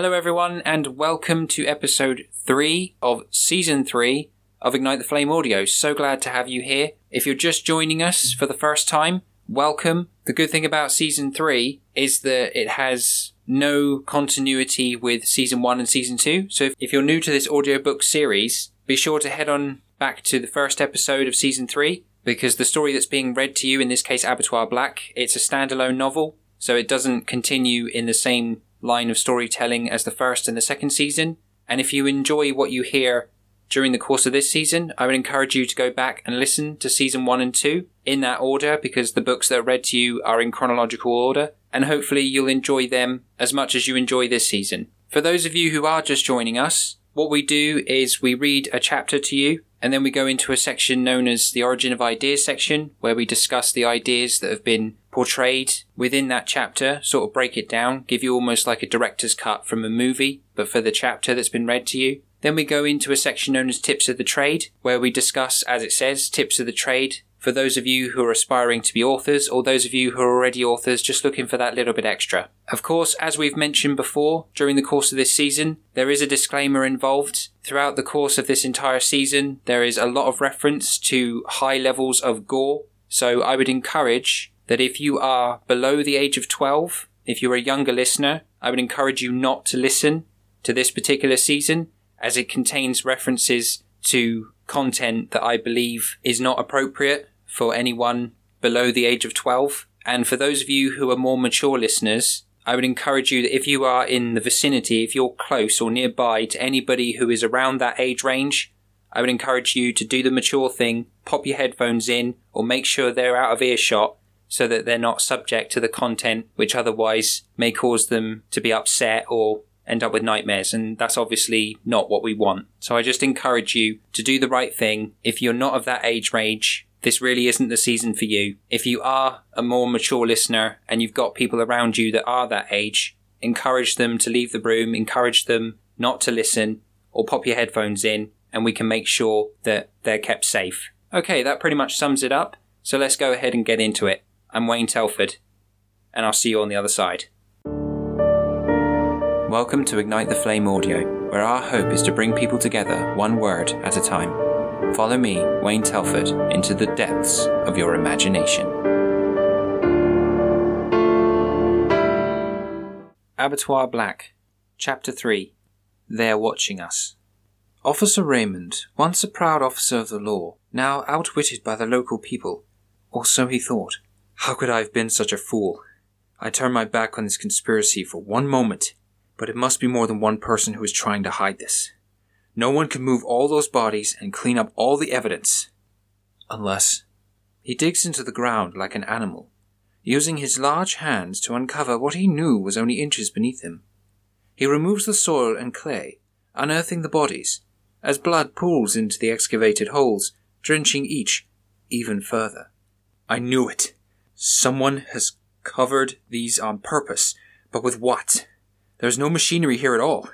Hello, everyone, and welcome to episode three of season three of Ignite the Flame Audio. So glad to have you here. If you're just joining us for the first time, welcome. The good thing about season three is that it has no continuity with season one and season two. So if, you're new to this audiobook series, be sure to head on back to the first episode of season three because the story that's being read to you, in this case Abattoir Black, it's a standalone novel. So it doesn't continue in the same line of storytelling as the first and the second season. And if you enjoy what you hear during the course of this season, I would encourage you to go back and listen to season one and two in that order because the books that are read to you are in chronological order. And hopefully you'll enjoy them as much as you enjoy this season. For those of you who are just joining us, what we do is we read a chapter to you and then we go into a section known as the Origin of Ideas section, where we discuss the ideas that have been portrayed within that chapter, sort of break it down, give you almost like a director's cut from a movie, but for the chapter that's been read to you. Then we go into a section known as Tips of the Trade, where we discuss, as it says, tips of the trade for those of you who are aspiring to be authors or those of you who are already authors just looking for that little bit extra. Of course, as we've mentioned before, during the course of this season, there is a disclaimer involved. Throughout the course of this entire season, there is a lot of reference to high levels of gore. So I would encourage that if you are below the age of 12, if you're a younger listener, I would encourage you not to listen to this particular season as it contains references to content that I believe is not appropriate for anyone below the age of 12. And for those of you who are more mature listeners, I would encourage you that if you are in the vicinity, if you're close or nearby to anybody who is around that age range, I would encourage you to do the mature thing, pop your headphones in, or make sure they're out of earshot so that they're not subject to the content which otherwise may cause them to be upset or end up with nightmares, and that's obviously not what we want. So I just encourage you to do the right thing. If you're not of that age range, this really isn't the season for you. If you are a more mature listener and you've got people around you that are that age, encourage them to leave the room, encourage them not to listen, or pop your headphones in, and we can make sure that they're kept safe. Okay, that pretty much sums it up. So let's go ahead and get into it. I'm Wayne Telford, and I'll see you on the other side. Welcome to Ignite the Flame Audio, where our hope is to bring people together one word at a time. Follow me, Wayne Telford, into the depths of your imagination. Abattoir Black, Chapter 3 They're Watching Us. Officer Raymond, once a proud officer of the law, now outwitted by the local people, or so he thought. How could I have been such a fool? I turned my back on this conspiracy for one moment but it must be more than one person who is trying to hide this. No one can move all those bodies and clean up all the evidence. Unless he digs into the ground like an animal, using his large hands to uncover what he knew was only inches beneath him. He removes the soil and clay, unearthing the bodies, as blood pools into the excavated holes, drenching each even further. I knew it. Someone has covered these on purpose, but with what? There's no machinery here at all.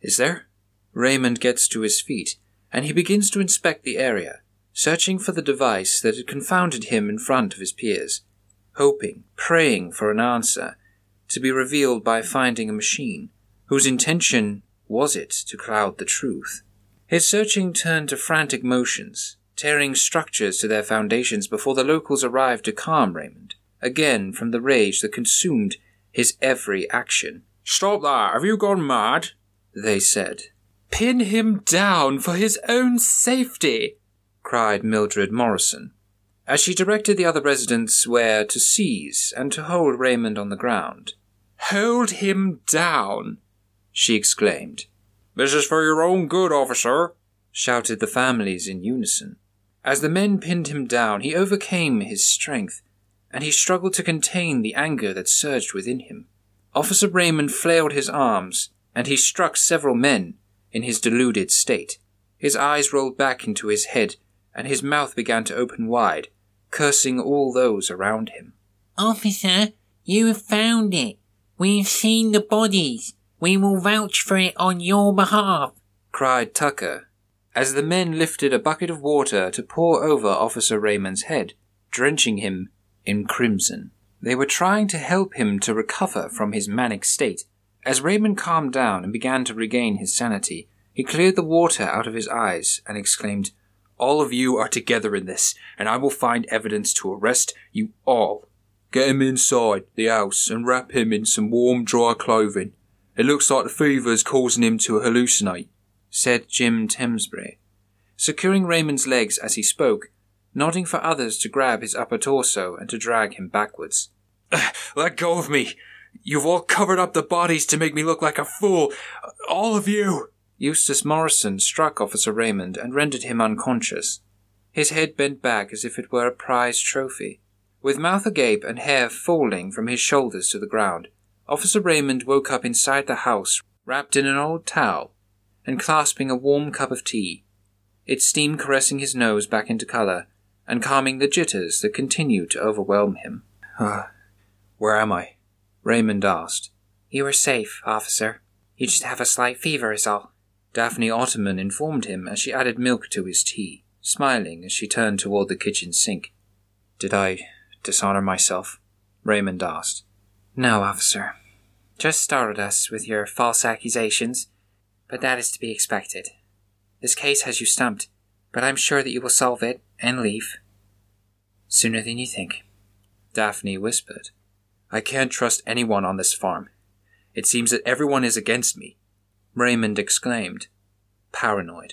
Is there? Raymond gets to his feet, and he begins to inspect the area, searching for the device that had confounded him in front of his peers, hoping, praying for an answer to be revealed by finding a machine, whose intention was it to cloud the truth. His searching turned to frantic motions, tearing structures to their foundations before the locals arrived to calm Raymond, again from the rage that consumed his every action. Stop that! have you gone mad? They said. Pin him down for his own safety, cried Mildred Morrison, as she directed the other residents where to seize and to hold Raymond on the ground. Hold him down, she exclaimed. This is for your own good, officer, shouted the families in unison. As the men pinned him down, he overcame his strength, and he struggled to contain the anger that surged within him. Officer Raymond flailed his arms, and he struck several men in his deluded state. His eyes rolled back into his head, and his mouth began to open wide, cursing all those around him. Officer, you have found it. We have seen the bodies. We will vouch for it on your behalf, cried Tucker, as the men lifted a bucket of water to pour over Officer Raymond's head, drenching him in crimson. They were trying to help him to recover from his manic state, As Raymond calmed down and began to regain his sanity, he cleared the water out of his eyes and exclaimed, All of you are together in this, and I will find evidence to arrest you all. Get him inside the house and wrap him in some warm, dry clothing. It looks like the fever is causing him to hallucinate, said Jim Thamesbury, securing Raymond's legs as he spoke, nodding for others to grab his upper torso and to drag him backwards. Let go of me! You've all covered up the bodies to make me look like a fool! All of you! Eustace Morrison struck Officer Raymond and rendered him unconscious. His head bent back as if it were a prize trophy. With mouth agape and hair falling from his shoulders to the ground, Officer Raymond woke up inside the house, wrapped in an old towel, and clasping a warm cup of tea, its steam caressing his nose back into colour and calming the jitters that continued to overwhelm him. Uh, where am I? Raymond asked. You are safe, officer. You just have a slight fever, is all. Daphne Ottoman informed him as she added milk to his tea, smiling as she turned toward the kitchen sink. Did I dishonor myself? Raymond asked. No, officer. Just startled us with your false accusations, but that is to be expected. This case has you stumped, but I'm sure that you will solve it and leave. Sooner than you think. Daphne whispered. I can't trust anyone on this farm. It seems that everyone is against me. Raymond exclaimed, paranoid.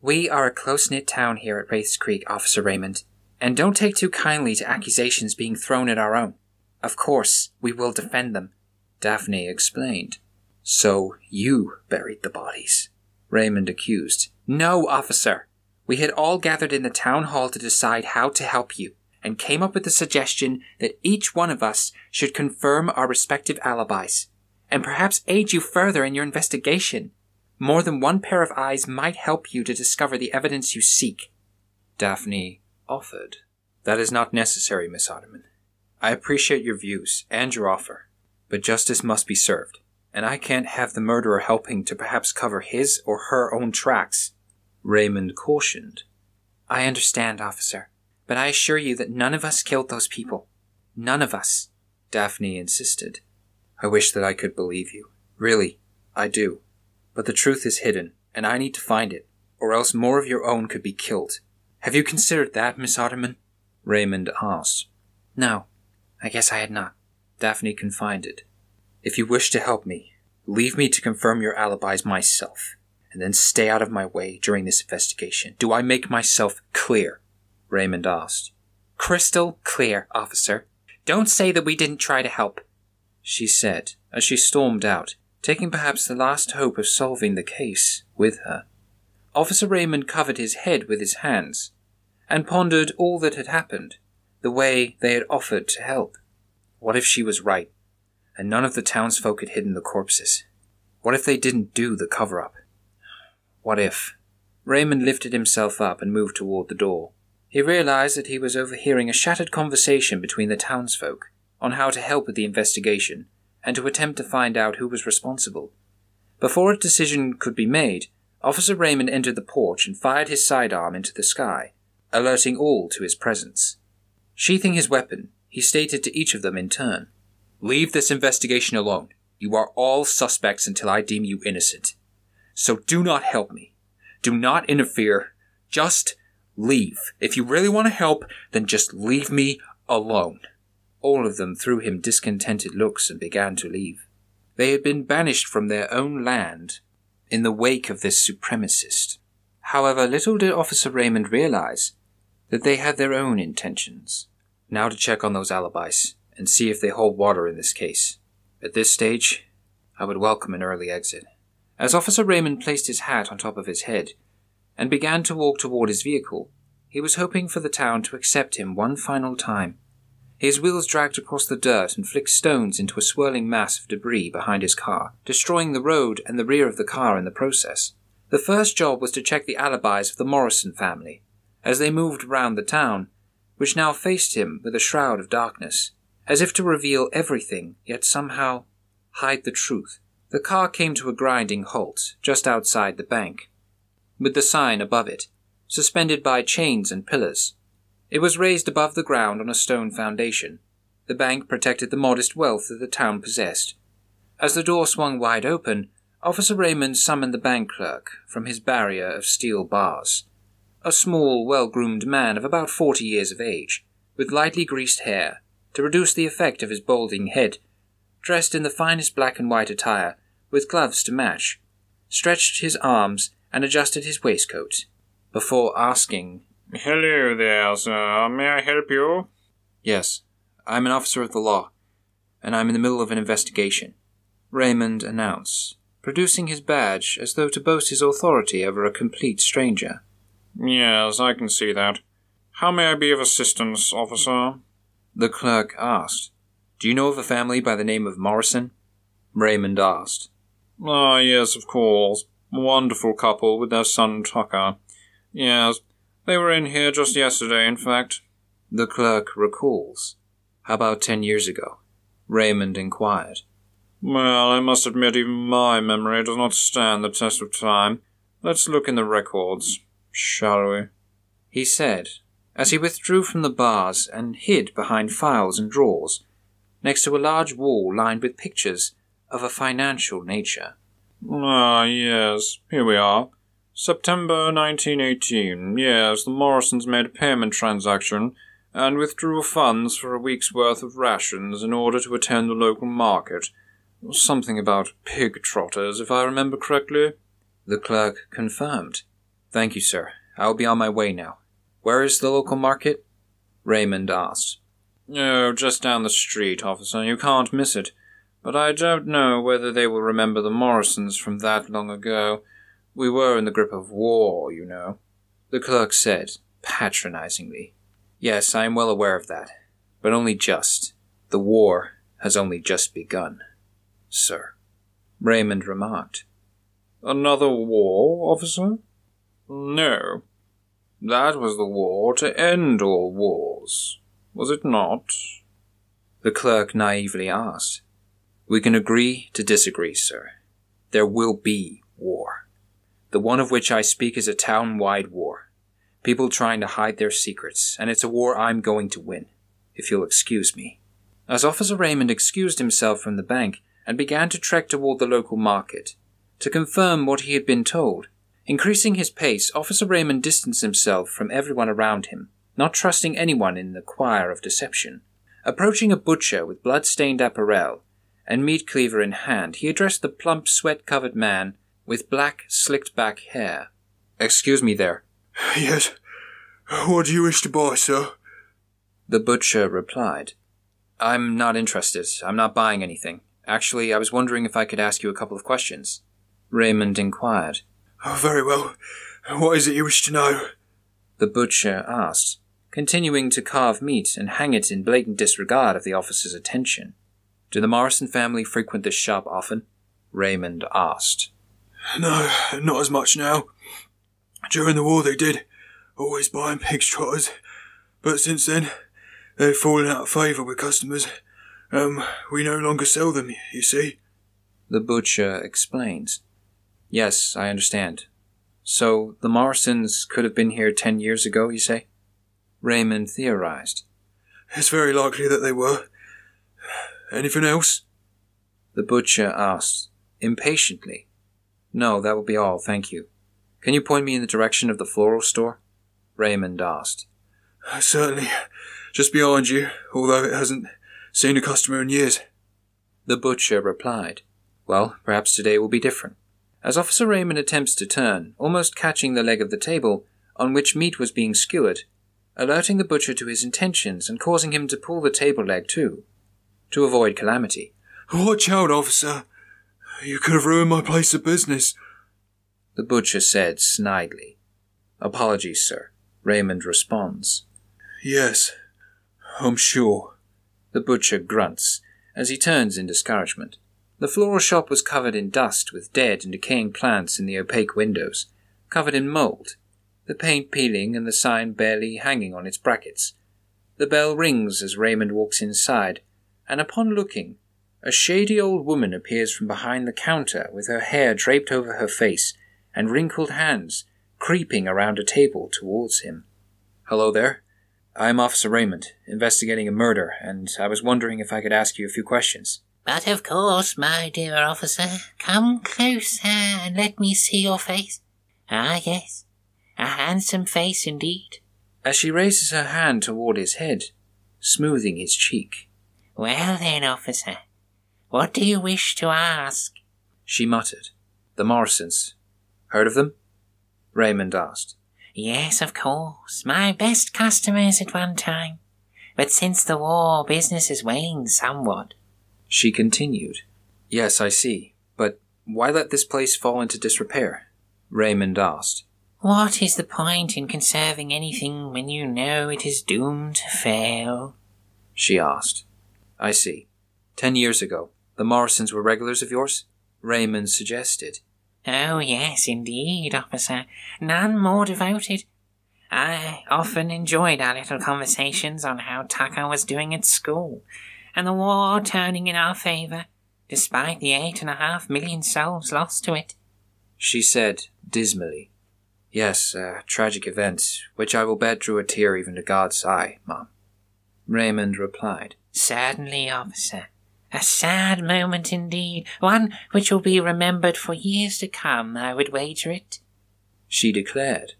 We are a close knit town here at Wraith's Creek, Officer Raymond, and don't take too kindly to accusations being thrown at our own. Of course, we will defend them, Daphne explained. So you buried the bodies, Raymond accused. No, officer. We had all gathered in the town hall to decide how to help you, and came up with the suggestion that each one of us should confirm our respective alibis and perhaps aid you further in your investigation. More than one pair of eyes might help you to discover the evidence you seek. Daphne offered. That is not necessary, Miss Ottoman. I appreciate your views and your offer, but justice must be served, and I can't have the murderer helping to perhaps cover his or her own tracks. Raymond cautioned. I understand, officer, but I assure you that none of us killed those people. None of us. Daphne insisted. I wish that I could believe you. Really, I do. But the truth is hidden, and I need to find it, or else more of your own could be killed. Have you considered that, Miss Ottoman? Raymond asked. No, I guess I had not. Daphne confided. If you wish to help me, leave me to confirm your alibis myself, and then stay out of my way during this investigation. Do I make myself clear? Raymond asked. Crystal clear, officer. Don't say that we didn't try to help she said as she stormed out, taking perhaps the last hope of solving the case with her. Officer Raymond covered his head with his hands and pondered all that had happened, the way they had offered to help. What if she was right, and none of the townsfolk had hidden the corpses? What if they didn't do the cover up? What if? Raymond lifted himself up and moved toward the door. He realized that he was overhearing a shattered conversation between the townsfolk on how to help with the investigation and to attempt to find out who was responsible. Before a decision could be made, Officer Raymond entered the porch and fired his sidearm into the sky, alerting all to his presence. Sheathing his weapon, he stated to each of them in turn Leave this investigation alone. You are all suspects until I deem you innocent. So do not help me. Do not interfere. Just leave. If you really want to help, then just leave me alone. All of them threw him discontented looks and began to leave. They had been banished from their own land in the wake of this supremacist. However, little did Officer Raymond realize that they had their own intentions. Now to check on those alibis and see if they hold water in this case. At this stage, I would welcome an early exit. As Officer Raymond placed his hat on top of his head and began to walk toward his vehicle, he was hoping for the town to accept him one final time his wheels dragged across the dirt and flicked stones into a swirling mass of debris behind his car, destroying the road and the rear of the car in the process. The first job was to check the alibis of the Morrison family, as they moved round the town, which now faced him with a shroud of darkness, as if to reveal everything, yet somehow hide the truth. The car came to a grinding halt just outside the bank, with the sign above it, suspended by chains and pillars. It was raised above the ground on a stone foundation. The bank protected the modest wealth that the town possessed. As the door swung wide open, Officer Raymond summoned the bank clerk from his barrier of steel bars. A small, well groomed man of about forty years of age, with lightly greased hair, to reduce the effect of his balding head, dressed in the finest black and white attire, with gloves to match, stretched his arms and adjusted his waistcoat, before asking, Hello there, sir. May I help you? Yes, I'm an officer of the law, and I'm in the middle of an investigation, Raymond announced, producing his badge as though to boast his authority over a complete stranger. Yes, I can see that. How may I be of assistance, officer? The clerk asked. Do you know of a family by the name of Morrison? Raymond asked. Ah, yes, of course. Wonderful couple with their son Tucker. Yes, they were in here just yesterday, in fact. The clerk recalls. How about ten years ago? Raymond inquired. Well, I must admit even my memory does not stand the test of time. Let's look in the records, shall we? He said, as he withdrew from the bars and hid behind files and drawers, next to a large wall lined with pictures of a financial nature. Ah, yes, here we are. September 1918. Yes, the Morrisons made a payment transaction and withdrew funds for a week's worth of rations in order to attend the local market. Something about pig trotters, if I remember correctly. The clerk confirmed. Thank you, sir. I will be on my way now. Where is the local market? Raymond asked. Oh, just down the street, officer. You can't miss it. But I don't know whether they will remember the Morrisons from that long ago. We were in the grip of war, you know. The clerk said, patronizingly. Yes, I am well aware of that, but only just. The war has only just begun, sir. Raymond remarked. Another war, officer? No. That was the war to end all wars, was it not? The clerk naively asked. We can agree to disagree, sir. There will be war. The one of which I speak is a town wide war. People trying to hide their secrets, and it's a war I'm going to win, if you'll excuse me. As Officer Raymond excused himself from the bank and began to trek toward the local market, to confirm what he had been told, increasing his pace, Officer Raymond distanced himself from everyone around him, not trusting anyone in the choir of deception. Approaching a butcher with blood-stained apparel and meat cleaver in hand, he addressed the plump, sweat-covered man with black, slicked-back hair. Excuse me there, Yes. What do you wish to buy, sir? The butcher replied. I'm not interested. I'm not buying anything. Actually, I was wondering if I could ask you a couple of questions. Raymond inquired. Oh, very well. What is it you wish to know? The butcher asked, continuing to carve meat and hang it in blatant disregard of the officer's attention. Do the Morrison family frequent this shop often? Raymond asked. No, not as much now. During the war they did, always buying pig's trotters. But since then, they've fallen out of favour with customers. Um, we no longer sell them, you see. The butcher explains. Yes, I understand. So the Morrisons could have been here ten years ago, you say? Raymond theorized. It's very likely that they were. Anything else? The butcher asked, impatiently. No, that will be all, thank you. Can you point me in the direction of the floral store? Raymond asked. Certainly. Just behind you, although it hasn't seen a customer in years. The butcher replied. Well, perhaps today will be different. As Officer Raymond attempts to turn, almost catching the leg of the table on which meat was being skewered, alerting the butcher to his intentions and causing him to pull the table leg too, to avoid calamity. Watch out, officer. You could have ruined my place of business. The butcher said snidely. Apologies, sir. Raymond responds. Yes, I'm sure. The butcher grunts as he turns in discouragement. The floral shop was covered in dust with dead and decaying plants in the opaque windows, covered in mold, the paint peeling and the sign barely hanging on its brackets. The bell rings as Raymond walks inside, and upon looking, a shady old woman appears from behind the counter with her hair draped over her face and wrinkled hands creeping around a table towards him. Hello there. I'm Officer Raymond, investigating a murder, and I was wondering if I could ask you a few questions. But of course, my dear officer, come closer and let me see your face. Ah, yes, a handsome face indeed. As she raises her hand toward his head, smoothing his cheek, Well then, officer, what do you wish to ask? she muttered. The Morrisons. Heard of them? Raymond asked. Yes, of course, my best customers at one time. But since the war, business has waned somewhat. She continued. Yes, I see. But why let this place fall into disrepair? Raymond asked. What is the point in conserving anything when you know it is doomed to fail? She asked. I see. Ten years ago, the Morrisons were regulars of yours? Raymond suggested. Oh, yes, indeed, officer. None more devoted. I often enjoyed our little conversations on how Tucker was doing at school, and the war turning in our favour, despite the eight and a half million souls lost to it. She said dismally. Yes, a tragic event, which I will bet drew a tear even to God's eye, ma'am. Raymond replied. Certainly, officer. A sad moment indeed, one which will be remembered for years to come, I would wager it. She declared.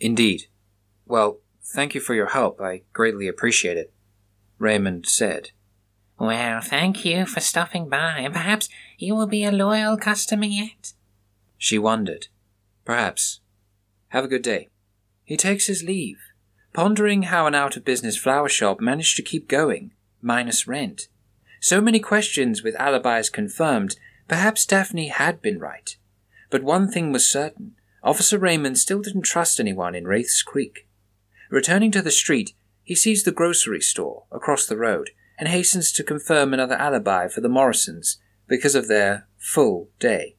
Indeed. Well, thank you for your help. I greatly appreciate it. Raymond said. Well, thank you for stopping by, perhaps you will be a loyal customer yet. She wondered. Perhaps. Have a good day. He takes his leave, pondering how an out of business flower shop managed to keep going, minus rent. So many questions with alibis confirmed, perhaps Daphne had been right. But one thing was certain Officer Raymond still didn't trust anyone in Wraith's Creek. Returning to the street, he sees the grocery store across the road and hastens to confirm another alibi for the Morrisons because of their full day.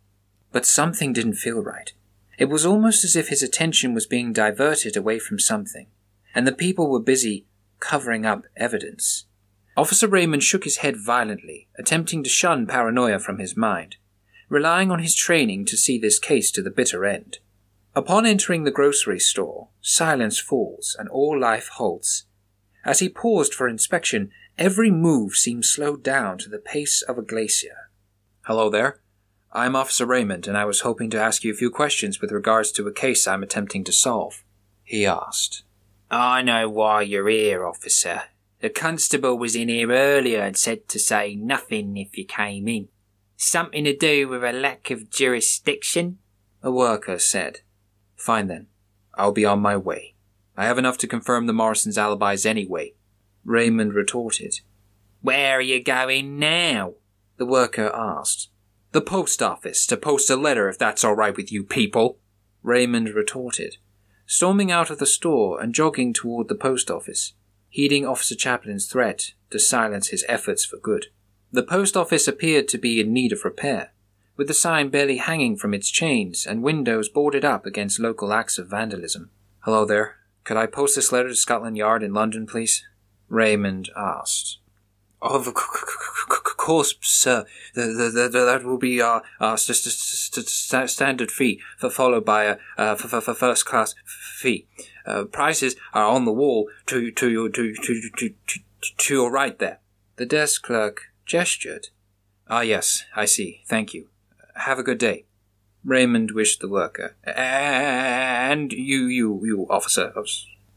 But something didn't feel right. It was almost as if his attention was being diverted away from something, and the people were busy covering up evidence. Officer Raymond shook his head violently, attempting to shun paranoia from his mind, relying on his training to see this case to the bitter end. Upon entering the grocery store, silence falls and all life halts. As he paused for inspection, every move seemed slowed down to the pace of a glacier. Hello there. I'm Officer Raymond, and I was hoping to ask you a few questions with regards to a case I'm attempting to solve. He asked. I know why you're here, officer. The constable was in here earlier and said to say nothing if you came in. Something to do with a lack of jurisdiction? A worker said. Fine then. I'll be on my way. I have enough to confirm the Morrisons' alibis anyway. Raymond retorted. Where are you going now? The worker asked. The post office to post a letter if that's all right with you people. Raymond retorted, storming out of the store and jogging toward the post office, heeding Officer Chaplin's threat to silence his efforts for good. The post office appeared to be in need of repair, with the sign barely hanging from its chains and windows boarded up against local acts of vandalism. Hello there. Could I post this letter to Scotland Yard in London, please? Raymond asked. Of course, sir. That will be our, our st- st- st- standard fee, followed by a first class fee. Uh, prices are on the wall to to your to, to, to, to your right there. The desk clerk gestured. Ah, yes, I see. Thank you. Have a good day. Raymond wished the worker. And you, you, you, officer.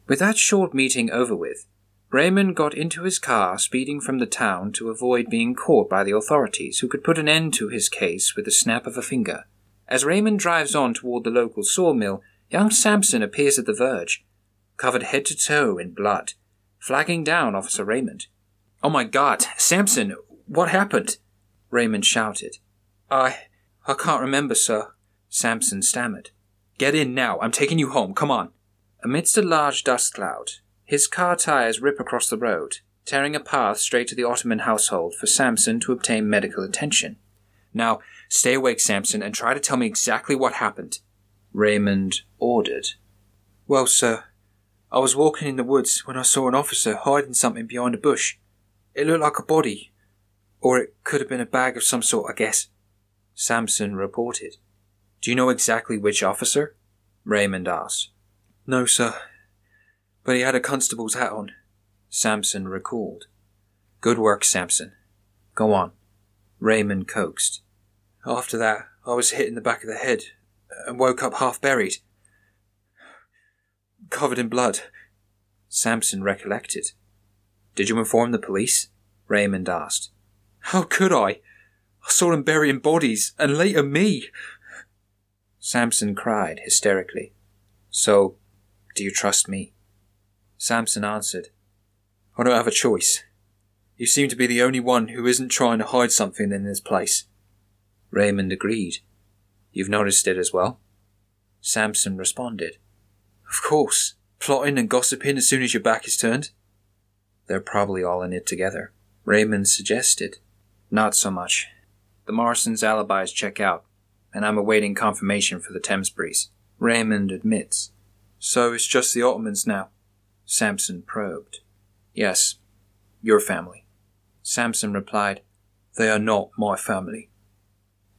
With that short meeting over with, Raymond got into his car, speeding from the town to avoid being caught by the authorities, who could put an end to his case with the snap of a finger. As Raymond drives on toward the local sawmill, young Sampson appears at the verge, covered head to toe in blood, flagging down Officer Raymond. Oh my god, Sampson, what happened? Raymond shouted. I. I can't remember, sir. Sampson stammered. Get in now, I'm taking you home, come on. Amidst a large dust cloud, his car tires rip across the road, tearing a path straight to the Ottoman household for Sampson to obtain medical attention. Now, stay awake, Sampson, and try to tell me exactly what happened. Raymond ordered. Well, sir, I was walking in the woods when I saw an officer hiding something behind a bush. It looked like a body, or it could have been a bag of some sort, I guess. Sampson reported. Do you know exactly which officer? Raymond asked. No, sir, but he had a constable's hat on. Sampson recalled. Good work, Sampson. Go on. Raymond coaxed. After that, I was hit in the back of the head and woke up half buried, covered in blood. Samson recollected. Did you inform the police? Raymond asked. How could I? I saw them burying bodies, and later me. Samson cried hysterically. So, do you trust me? Samson answered, I don't have a choice. You seem to be the only one who isn't trying to hide something in this place. Raymond agreed. You've noticed it as well? Samson responded. Of course. Plotting and gossiping as soon as your back is turned. They're probably all in it together. Raymond suggested. Not so much. The Morrisons' alibis check out, and I'm awaiting confirmation for the Thamesbury's. Raymond admits. So it's just the Ottomans now? Samson probed. Yes, your family. Samson replied, They are not my family.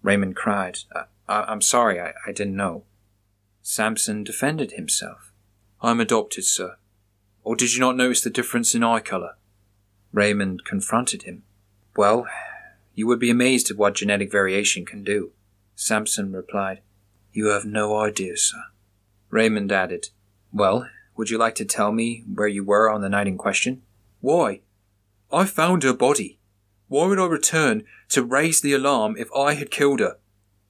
Raymond cried, I- am sorry, I-, I didn't know. Samson defended himself. I'm adopted, sir. Or did you not notice the difference in eye colour? Raymond confronted him. Well, you would be amazed at what genetic variation can do. Samson replied, You have no idea, sir. Raymond added, Well, would you like to tell me where you were on the night in question? Why? I found her body. Why would I return to raise the alarm if I had killed her?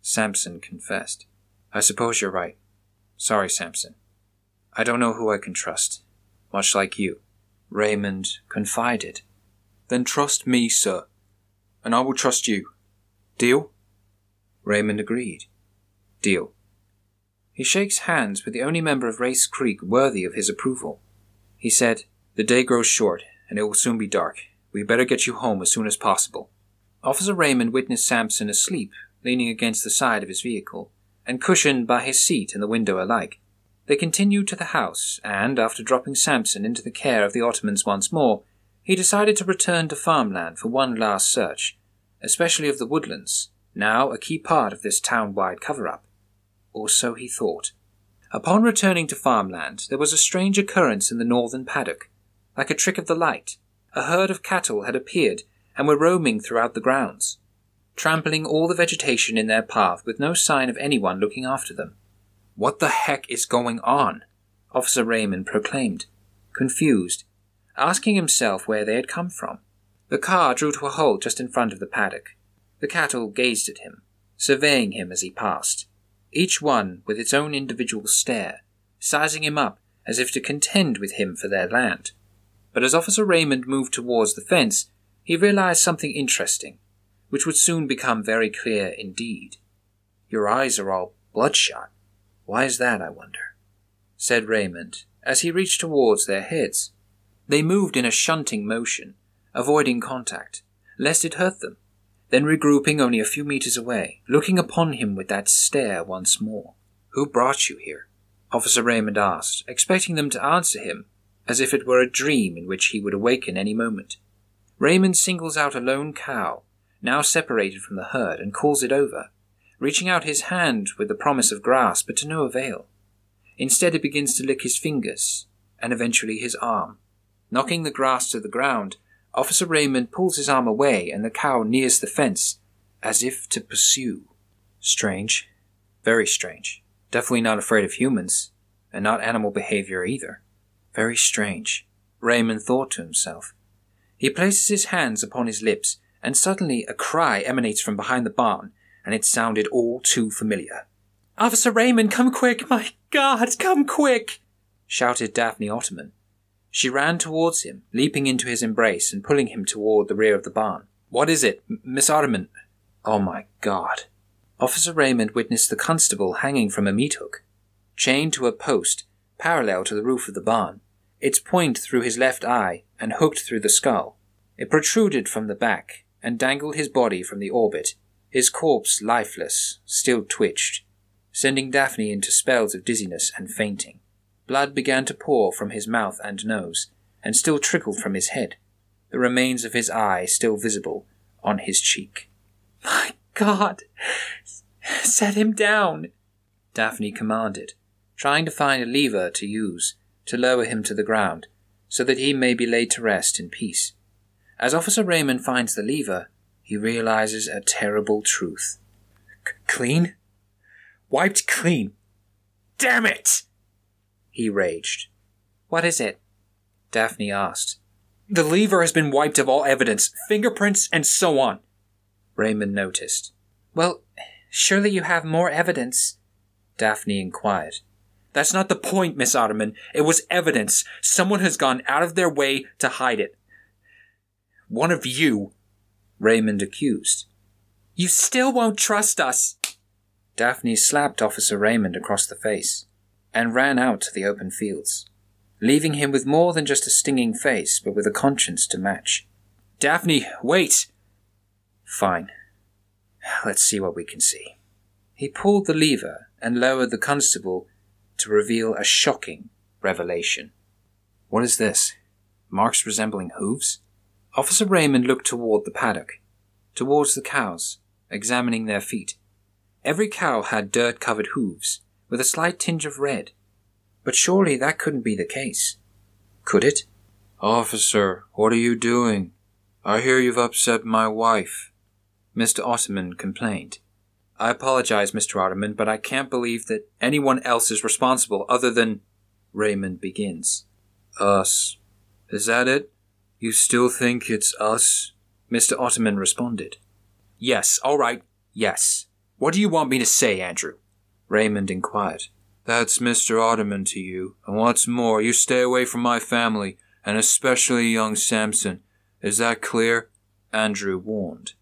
Samson confessed. I suppose you're right. Sorry, Samson. I don't know who I can trust, much like you. Raymond confided. Then trust me, sir, and I will trust you. Deal? Raymond agreed. Deal. He shakes hands with the only member of Wraith's Creek worthy of his approval. He said, The day grows short, and it will soon be dark. We better get you home as soon as possible. Officer Raymond witnessed Sampson asleep, leaning against the side of his vehicle, and cushioned by his seat and the window alike. They continued to the house, and, after dropping Sampson into the care of the Ottomans once more, he decided to return to farmland for one last search, especially of the woodlands, now a key part of this town-wide cover-up. Or so he thought. Upon returning to farmland, there was a strange occurrence in the northern paddock, like a trick of the light, a herd of cattle had appeared and were roaming throughout the grounds, trampling all the vegetation in their path with no sign of anyone looking after them. What the heck is going on? Officer Raymond proclaimed, confused, asking himself where they had come from. The car drew to a halt just in front of the paddock. The cattle gazed at him, surveying him as he passed, each one with its own individual stare, sizing him up as if to contend with him for their land. But as Officer Raymond moved towards the fence, he realized something interesting, which would soon become very clear indeed. Your eyes are all bloodshot. Why is that, I wonder? said Raymond, as he reached towards their heads. They moved in a shunting motion, avoiding contact, lest it hurt them, then regrouping only a few meters away, looking upon him with that stare once more. Who brought you here? Officer Raymond asked, expecting them to answer him, as if it were a dream in which he would awaken any moment. Raymond singles out a lone cow, now separated from the herd, and calls it over, reaching out his hand with the promise of grass, but to no avail. Instead, it begins to lick his fingers, and eventually his arm. Knocking the grass to the ground, Officer Raymond pulls his arm away, and the cow nears the fence, as if to pursue. Strange. Very strange. Definitely not afraid of humans, and not animal behavior either. Very strange, Raymond thought to himself. He places his hands upon his lips, and suddenly a cry emanates from behind the barn, and it sounded all too familiar. Officer Raymond, come quick! My God, come quick! shouted Daphne Ottoman. She ran towards him, leaping into his embrace and pulling him toward the rear of the barn. What is it, M- Miss Ottoman? Oh my God. Officer Raymond witnessed the constable hanging from a meat hook, chained to a post parallel to the roof of the barn, its point through his left eye and hooked through the skull. It protruded from the back and dangled his body from the orbit. His corpse, lifeless, still twitched, sending Daphne into spells of dizziness and fainting. Blood began to pour from his mouth and nose, and still trickled from his head, the remains of his eye still visible on his cheek. My God! Set him down! Daphne commanded, trying to find a lever to use to lower him to the ground, so that he may be laid to rest in peace. As Officer Raymond finds the lever, he realizes a terrible truth. C- clean? Wiped clean. Damn it! He raged. What is it? Daphne asked. The lever has been wiped of all evidence, fingerprints, and so on. Raymond noticed. Well, surely you have more evidence, Daphne inquired. That's not the point, Miss Ottoman. It was evidence. Someone has gone out of their way to hide it. One of you, Raymond accused. You still won't trust us. Daphne slapped Officer Raymond across the face and ran out to the open fields, leaving him with more than just a stinging face, but with a conscience to match. Daphne, wait! Fine. Let's see what we can see. He pulled the lever and lowered the constable to reveal a shocking revelation. What is this? Marks resembling hooves? Officer Raymond looked toward the paddock, towards the cows, examining their feet. Every cow had dirt covered hooves, with a slight tinge of red. But surely that couldn't be the case. Could it? Officer, what are you doing? I hear you've upset my wife. Mr. Ottoman complained. I apologize, Mr. Ottoman, but I can't believe that anyone else is responsible other than. Raymond begins. Us. Is that it? You still think it's us? Mr. Ottoman responded. Yes, all right, yes. What do you want me to say, Andrew? Raymond inquired. That's Mr. Ottoman to you, and what's more, you stay away from my family, and especially young Samson. Is that clear? Andrew warned.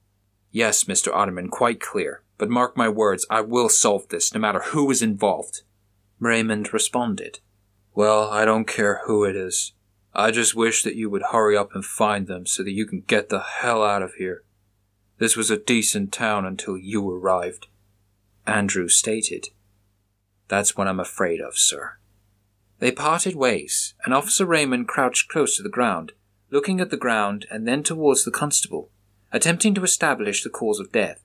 Yes, Mr. Ottoman, quite clear. But mark my words, I will solve this, no matter who is involved. Raymond responded. Well, I don't care who it is. I just wish that you would hurry up and find them so that you can get the hell out of here. This was a decent town until you arrived. Andrew stated. That's what I'm afraid of, sir. They parted ways, and Officer Raymond crouched close to the ground, looking at the ground and then towards the constable, attempting to establish the cause of death,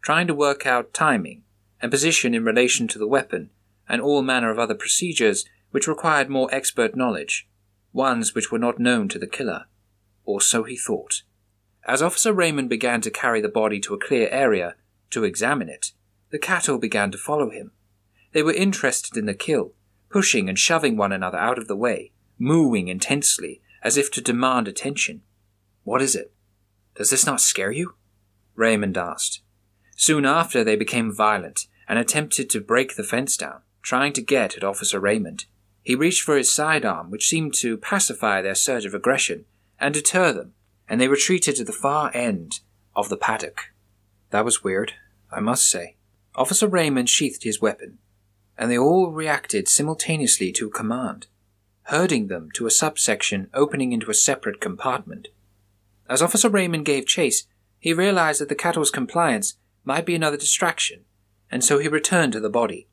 trying to work out timing and position in relation to the weapon and all manner of other procedures which required more expert knowledge, ones which were not known to the killer. Or so he thought. As Officer Raymond began to carry the body to a clear area to examine it, the cattle began to follow him. They were interested in the kill, pushing and shoving one another out of the way, mooing intensely, as if to demand attention. What is it? Does this not scare you? Raymond asked. Soon after, they became violent and attempted to break the fence down, trying to get at Officer Raymond. He reached for his sidearm, which seemed to pacify their surge of aggression and deter them, and they retreated to the far end of the paddock. That was weird, I must say. Officer Raymond sheathed his weapon, and they all reacted simultaneously to a command, herding them to a subsection opening into a separate compartment. As Officer Raymond gave chase, he realized that the cattle's compliance might be another distraction, and so he returned to the body,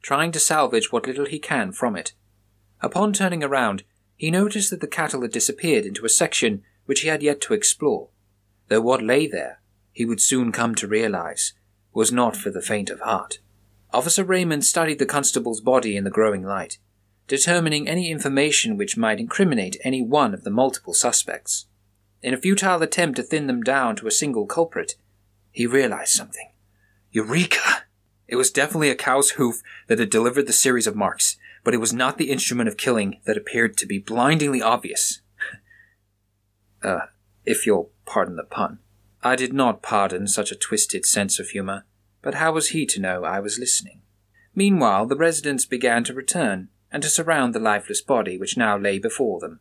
trying to salvage what little he can from it. Upon turning around, he noticed that the cattle had disappeared into a section which he had yet to explore, though what lay there, he would soon come to realize, was not for the faint of heart. Officer Raymond studied the constable's body in the growing light, determining any information which might incriminate any one of the multiple suspects. In a futile attempt to thin them down to a single culprit, he realized something. Eureka! It was definitely a cow's hoof that had delivered the series of marks, but it was not the instrument of killing that appeared to be blindingly obvious. uh, if you'll pardon the pun. I did not pardon such a twisted sense of humor, but how was he to know I was listening? Meanwhile, the residents began to return, and to surround the lifeless body which now lay before them.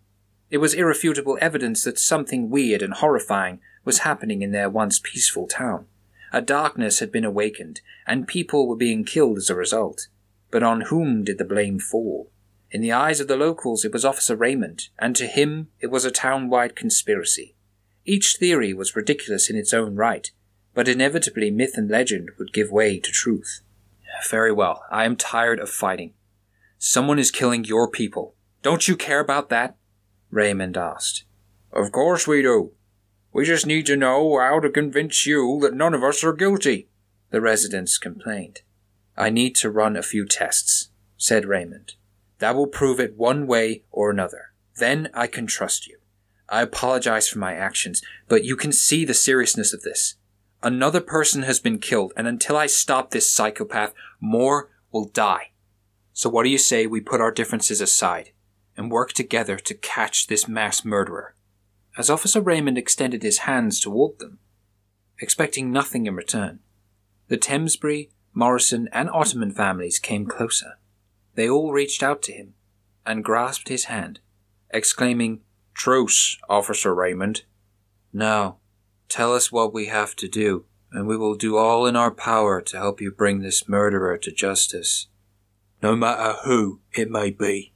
It was irrefutable evidence that something weird and horrifying was happening in their once peaceful town. A darkness had been awakened, and people were being killed as a result. But on whom did the blame fall? In the eyes of the locals, it was Officer Raymond, and to him it was a town-wide conspiracy. Each theory was ridiculous in its own right, but inevitably myth and legend would give way to truth. Very well, I am tired of fighting. Someone is killing your people. Don't you care about that? Raymond asked. Of course we do. We just need to know how to convince you that none of us are guilty, the residents complained. I need to run a few tests, said Raymond. That will prove it one way or another. Then I can trust you. I apologize for my actions, but you can see the seriousness of this. Another person has been killed, and until I stop this psychopath, more will die. So what do you say we put our differences aside and work together to catch this mass murderer? As Officer Raymond extended his hands toward them, expecting nothing in return, the Thamesbury, Morrison, and Ottoman families came closer. They all reached out to him and grasped his hand, exclaiming, Truce, Officer Raymond. Now, tell us what we have to do, and we will do all in our power to help you bring this murderer to justice, no matter who it may be.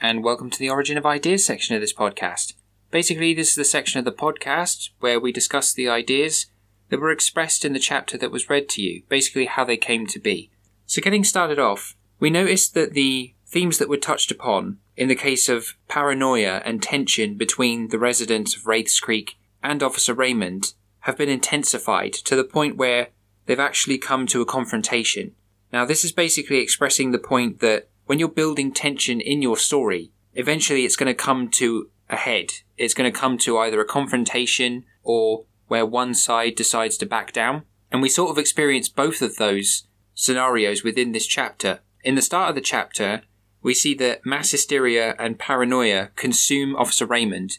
And welcome to the Origin of Ideas section of this podcast. Basically, this is the section of the podcast where we discuss the ideas that were expressed in the chapter that was read to you, basically how they came to be. So, getting started off, we noticed that the themes that were touched upon in the case of paranoia and tension between the residents of Wraith's Creek and Officer Raymond have been intensified to the point where they've actually come to a confrontation. Now, this is basically expressing the point that when you're building tension in your story, eventually it's going to come to a head. It's going to come to either a confrontation or where one side decides to back down. And we sort of experience both of those scenarios within this chapter. In the start of the chapter, we see that mass hysteria and paranoia consume Officer Raymond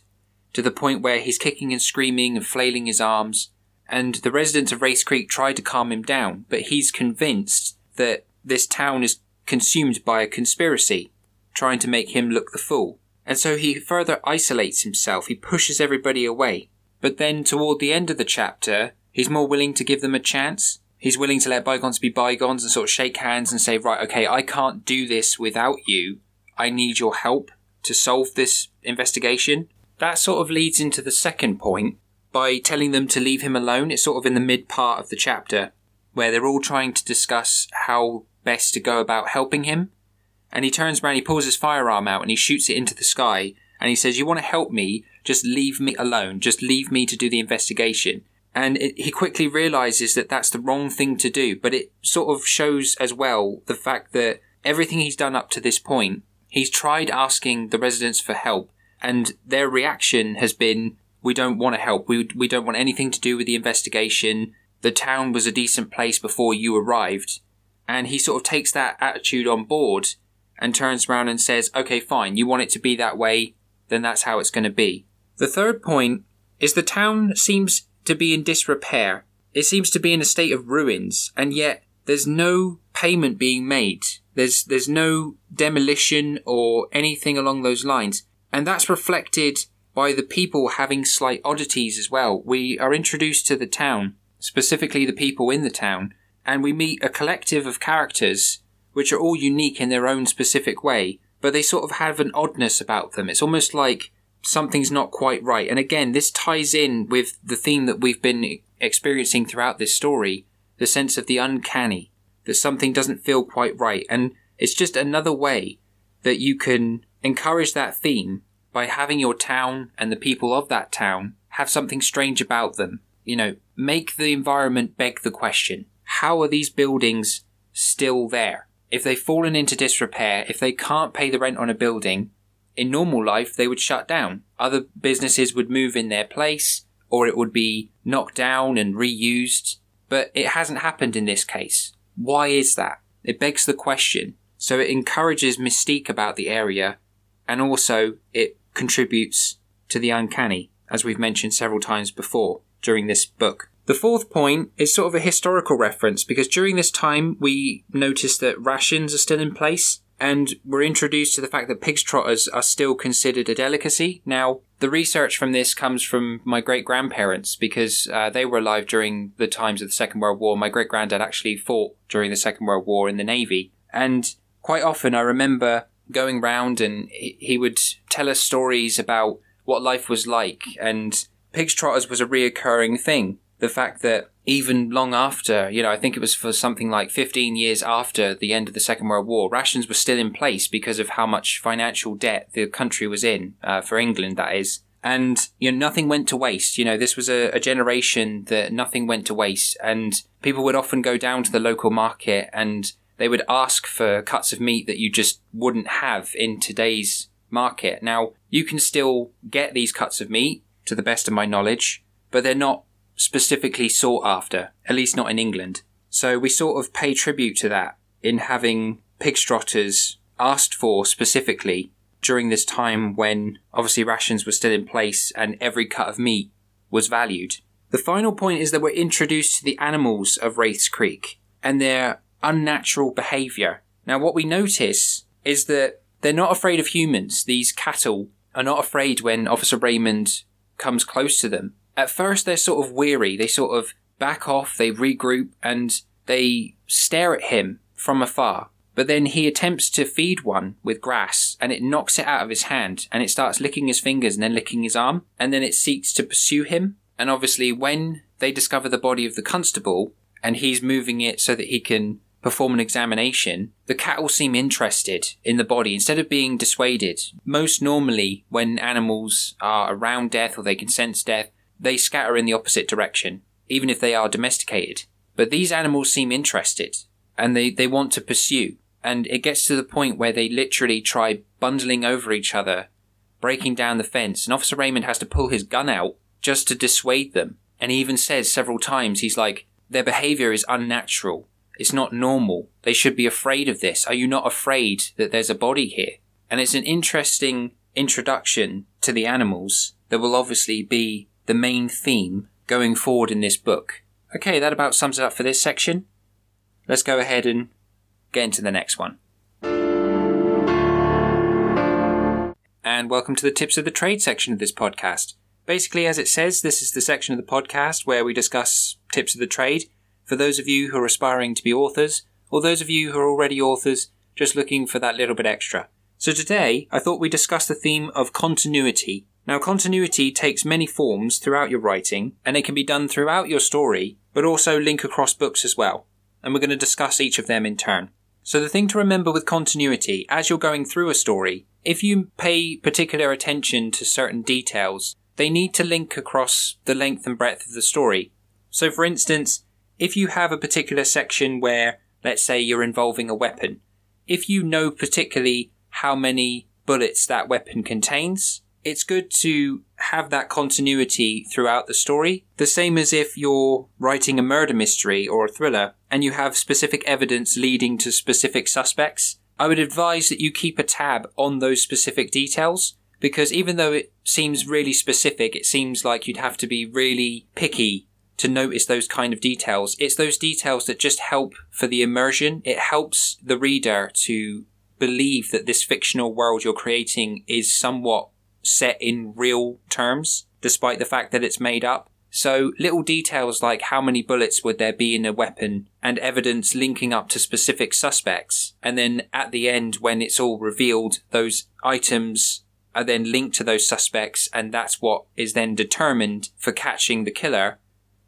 to the point where he's kicking and screaming and flailing his arms. And the residents of Wraith's Creek try to calm him down, but he's convinced that this town is consumed by a conspiracy, trying to make him look the fool. And so he further isolates himself, he pushes everybody away. But then toward the end of the chapter, he's more willing to give them a chance. He's willing to let bygones be bygones and sort of shake hands and say, right, okay, I can't do this without you. I need your help to solve this investigation. That sort of leads into the second point by telling them to leave him alone. It's sort of in the mid part of the chapter where they're all trying to discuss how best to go about helping him. And he turns around, he pulls his firearm out and he shoots it into the sky. And he says, You want to help me? Just leave me alone. Just leave me to do the investigation. And it, he quickly realizes that that's the wrong thing to do. But it sort of shows as well the fact that everything he's done up to this point, he's tried asking the residents for help. And their reaction has been, we don't want to help. We, we don't want anything to do with the investigation. The town was a decent place before you arrived. And he sort of takes that attitude on board and turns around and says, okay, fine, you want it to be that way, then that's how it's going to be. The third point is the town seems to be in disrepair. It seems to be in a state of ruins, and yet there's no payment being made. There's there's no demolition or anything along those lines. And that's reflected by the people having slight oddities as well. We are introduced to the town, specifically the people in the town, and we meet a collective of characters which are all unique in their own specific way, but they sort of have an oddness about them. It's almost like something's not quite right. And again, this ties in with the theme that we've been experiencing throughout this story the sense of the uncanny, that something doesn't feel quite right. And it's just another way that you can encourage that theme by having your town and the people of that town have something strange about them. You know, make the environment beg the question how are these buildings still there? If they've fallen into disrepair, if they can't pay the rent on a building, in normal life they would shut down. Other businesses would move in their place, or it would be knocked down and reused. But it hasn't happened in this case. Why is that? It begs the question. So it encourages mystique about the area, and also it contributes to the uncanny, as we've mentioned several times before during this book. The fourth point is sort of a historical reference because during this time we notice that rations are still in place and we're introduced to the fact that pig's trotters are still considered a delicacy. Now, the research from this comes from my great grandparents because uh, they were alive during the times of the Second World War. My great granddad actually fought during the Second World War in the Navy. And quite often I remember going round and he would tell us stories about what life was like. And pig's trotters was a reoccurring thing the fact that even long after, you know, I think it was for something like 15 years after the end of the Second World War, rations were still in place because of how much financial debt the country was in, uh, for England, that is. And, you know, nothing went to waste. You know, this was a, a generation that nothing went to waste. And people would often go down to the local market and they would ask for cuts of meat that you just wouldn't have in today's market. Now, you can still get these cuts of meat, to the best of my knowledge, but they're not specifically sought after, at least not in England. So we sort of pay tribute to that in having pig strotters asked for specifically during this time when obviously rations were still in place and every cut of meat was valued. The final point is that we're introduced to the animals of Wraith's Creek and their unnatural behaviour. Now, what we notice is that they're not afraid of humans. These cattle are not afraid when Officer Raymond comes close to them. At first, they're sort of weary. They sort of back off, they regroup, and they stare at him from afar. But then he attempts to feed one with grass and it knocks it out of his hand and it starts licking his fingers and then licking his arm and then it seeks to pursue him. And obviously, when they discover the body of the constable and he's moving it so that he can perform an examination, the cattle seem interested in the body instead of being dissuaded. Most normally, when animals are around death or they can sense death, they scatter in the opposite direction, even if they are domesticated. But these animals seem interested and they, they want to pursue. And it gets to the point where they literally try bundling over each other, breaking down the fence, and Officer Raymond has to pull his gun out just to dissuade them. And he even says several times, he's like, their behavior is unnatural. It's not normal. They should be afraid of this. Are you not afraid that there's a body here? And it's an interesting introduction to the animals that will obviously be the main theme going forward in this book. Okay, that about sums it up for this section. Let's go ahead and get into the next one. And welcome to the tips of the trade section of this podcast. Basically, as it says, this is the section of the podcast where we discuss tips of the trade for those of you who are aspiring to be authors, or those of you who are already authors just looking for that little bit extra. So today, I thought we'd discuss the theme of continuity. Now, continuity takes many forms throughout your writing, and it can be done throughout your story, but also link across books as well. And we're going to discuss each of them in turn. So the thing to remember with continuity, as you're going through a story, if you pay particular attention to certain details, they need to link across the length and breadth of the story. So for instance, if you have a particular section where, let's say, you're involving a weapon, if you know particularly how many bullets that weapon contains, it's good to have that continuity throughout the story. The same as if you're writing a murder mystery or a thriller and you have specific evidence leading to specific suspects. I would advise that you keep a tab on those specific details because even though it seems really specific, it seems like you'd have to be really picky to notice those kind of details. It's those details that just help for the immersion. It helps the reader to believe that this fictional world you're creating is somewhat set in real terms, despite the fact that it's made up. So little details like how many bullets would there be in a weapon and evidence linking up to specific suspects. And then at the end, when it's all revealed, those items are then linked to those suspects and that's what is then determined for catching the killer.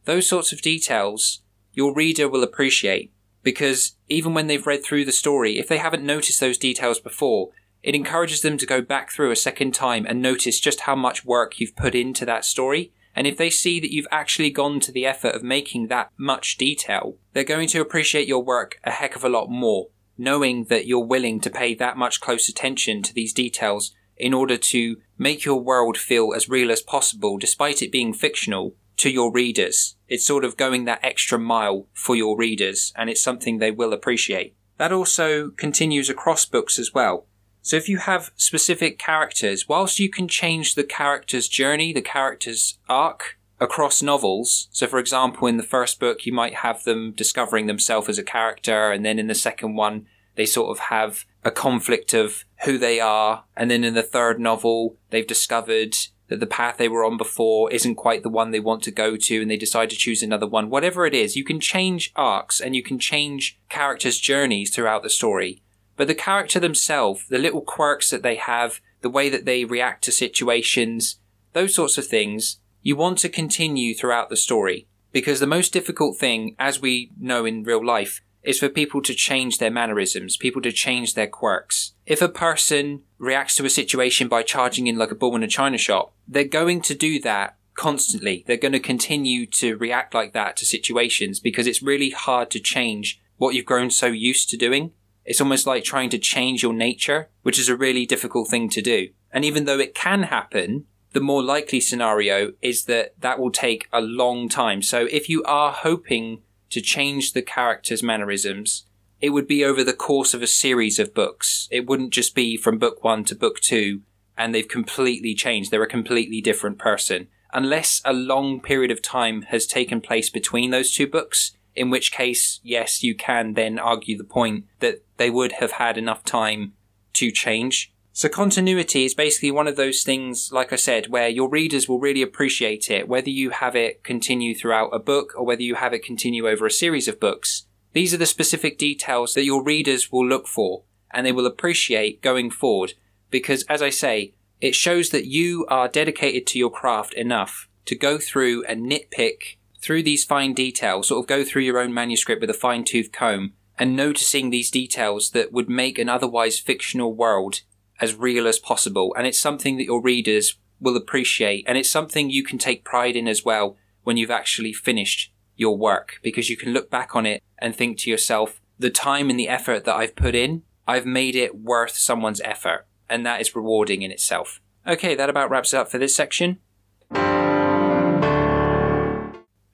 Those sorts of details your reader will appreciate because even when they've read through the story, if they haven't noticed those details before, it encourages them to go back through a second time and notice just how much work you've put into that story. And if they see that you've actually gone to the effort of making that much detail, they're going to appreciate your work a heck of a lot more, knowing that you're willing to pay that much close attention to these details in order to make your world feel as real as possible, despite it being fictional, to your readers. It's sort of going that extra mile for your readers, and it's something they will appreciate. That also continues across books as well. So if you have specific characters, whilst you can change the character's journey, the character's arc across novels, so for example, in the first book, you might have them discovering themselves as a character, and then in the second one, they sort of have a conflict of who they are, and then in the third novel, they've discovered that the path they were on before isn't quite the one they want to go to and they decide to choose another one. Whatever it is, you can change arcs and you can change characters' journeys throughout the story. But the character themselves, the little quirks that they have, the way that they react to situations, those sorts of things, you want to continue throughout the story. Because the most difficult thing, as we know in real life, is for people to change their mannerisms, people to change their quirks. If a person reacts to a situation by charging in like a bull in a china shop, they're going to do that constantly. They're going to continue to react like that to situations because it's really hard to change what you've grown so used to doing. It's almost like trying to change your nature, which is a really difficult thing to do. And even though it can happen, the more likely scenario is that that will take a long time. So if you are hoping to change the character's mannerisms, it would be over the course of a series of books. It wouldn't just be from book one to book two and they've completely changed. They're a completely different person. Unless a long period of time has taken place between those two books, in which case, yes, you can then argue the point that they would have had enough time to change. So continuity is basically one of those things, like I said, where your readers will really appreciate it, whether you have it continue throughout a book or whether you have it continue over a series of books. These are the specific details that your readers will look for and they will appreciate going forward because, as I say, it shows that you are dedicated to your craft enough to go through and nitpick through these fine details, sort of go through your own manuscript with a fine tooth comb and noticing these details that would make an otherwise fictional world as real as possible. And it's something that your readers will appreciate. And it's something you can take pride in as well when you've actually finished your work because you can look back on it and think to yourself, the time and the effort that I've put in, I've made it worth someone's effort. And that is rewarding in itself. Okay, that about wraps it up for this section.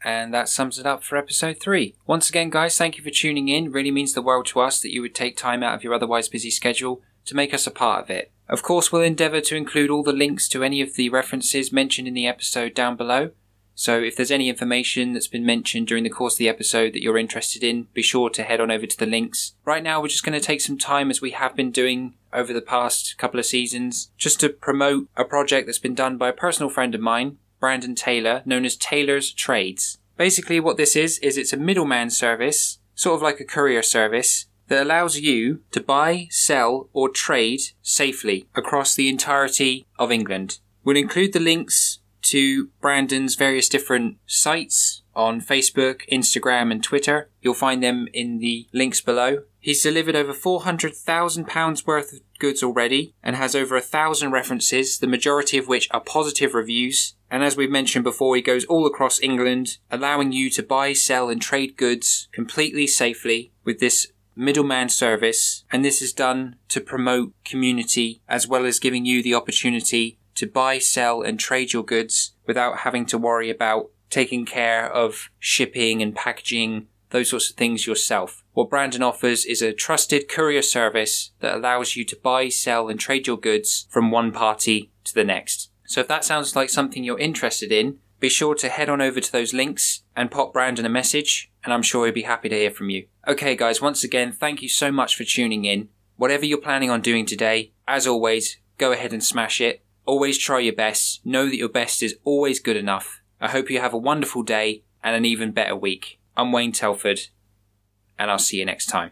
And that sums it up for episode 3. Once again, guys, thank you for tuning in. Really means the world to us that you would take time out of your otherwise busy schedule to make us a part of it. Of course, we'll endeavour to include all the links to any of the references mentioned in the episode down below. So if there's any information that's been mentioned during the course of the episode that you're interested in, be sure to head on over to the links. Right now, we're just going to take some time, as we have been doing over the past couple of seasons, just to promote a project that's been done by a personal friend of mine, Brandon Taylor, known as Taylor's Trades. Basically, what this is, is it's a middleman service, sort of like a courier service, that allows you to buy, sell, or trade safely across the entirety of England. We'll include the links to Brandon's various different sites on Facebook, Instagram, and Twitter. You'll find them in the links below. He's delivered over £400,000 worth of goods already and has over a thousand references, the majority of which are positive reviews. And as we've mentioned before, he goes all across England, allowing you to buy, sell, and trade goods completely safely with this middleman service. And this is done to promote community as well as giving you the opportunity to buy, sell, and trade your goods without having to worry about taking care of shipping and packaging, those sorts of things yourself. What Brandon offers is a trusted courier service that allows you to buy, sell, and trade your goods from one party to the next. So if that sounds like something you're interested in, be sure to head on over to those links and pop Brandon a message, and I'm sure he'll be happy to hear from you. Okay, guys, once again, thank you so much for tuning in. Whatever you're planning on doing today, as always, go ahead and smash it. Always try your best. Know that your best is always good enough. I hope you have a wonderful day and an even better week. I'm Wayne Telford, and I'll see you next time.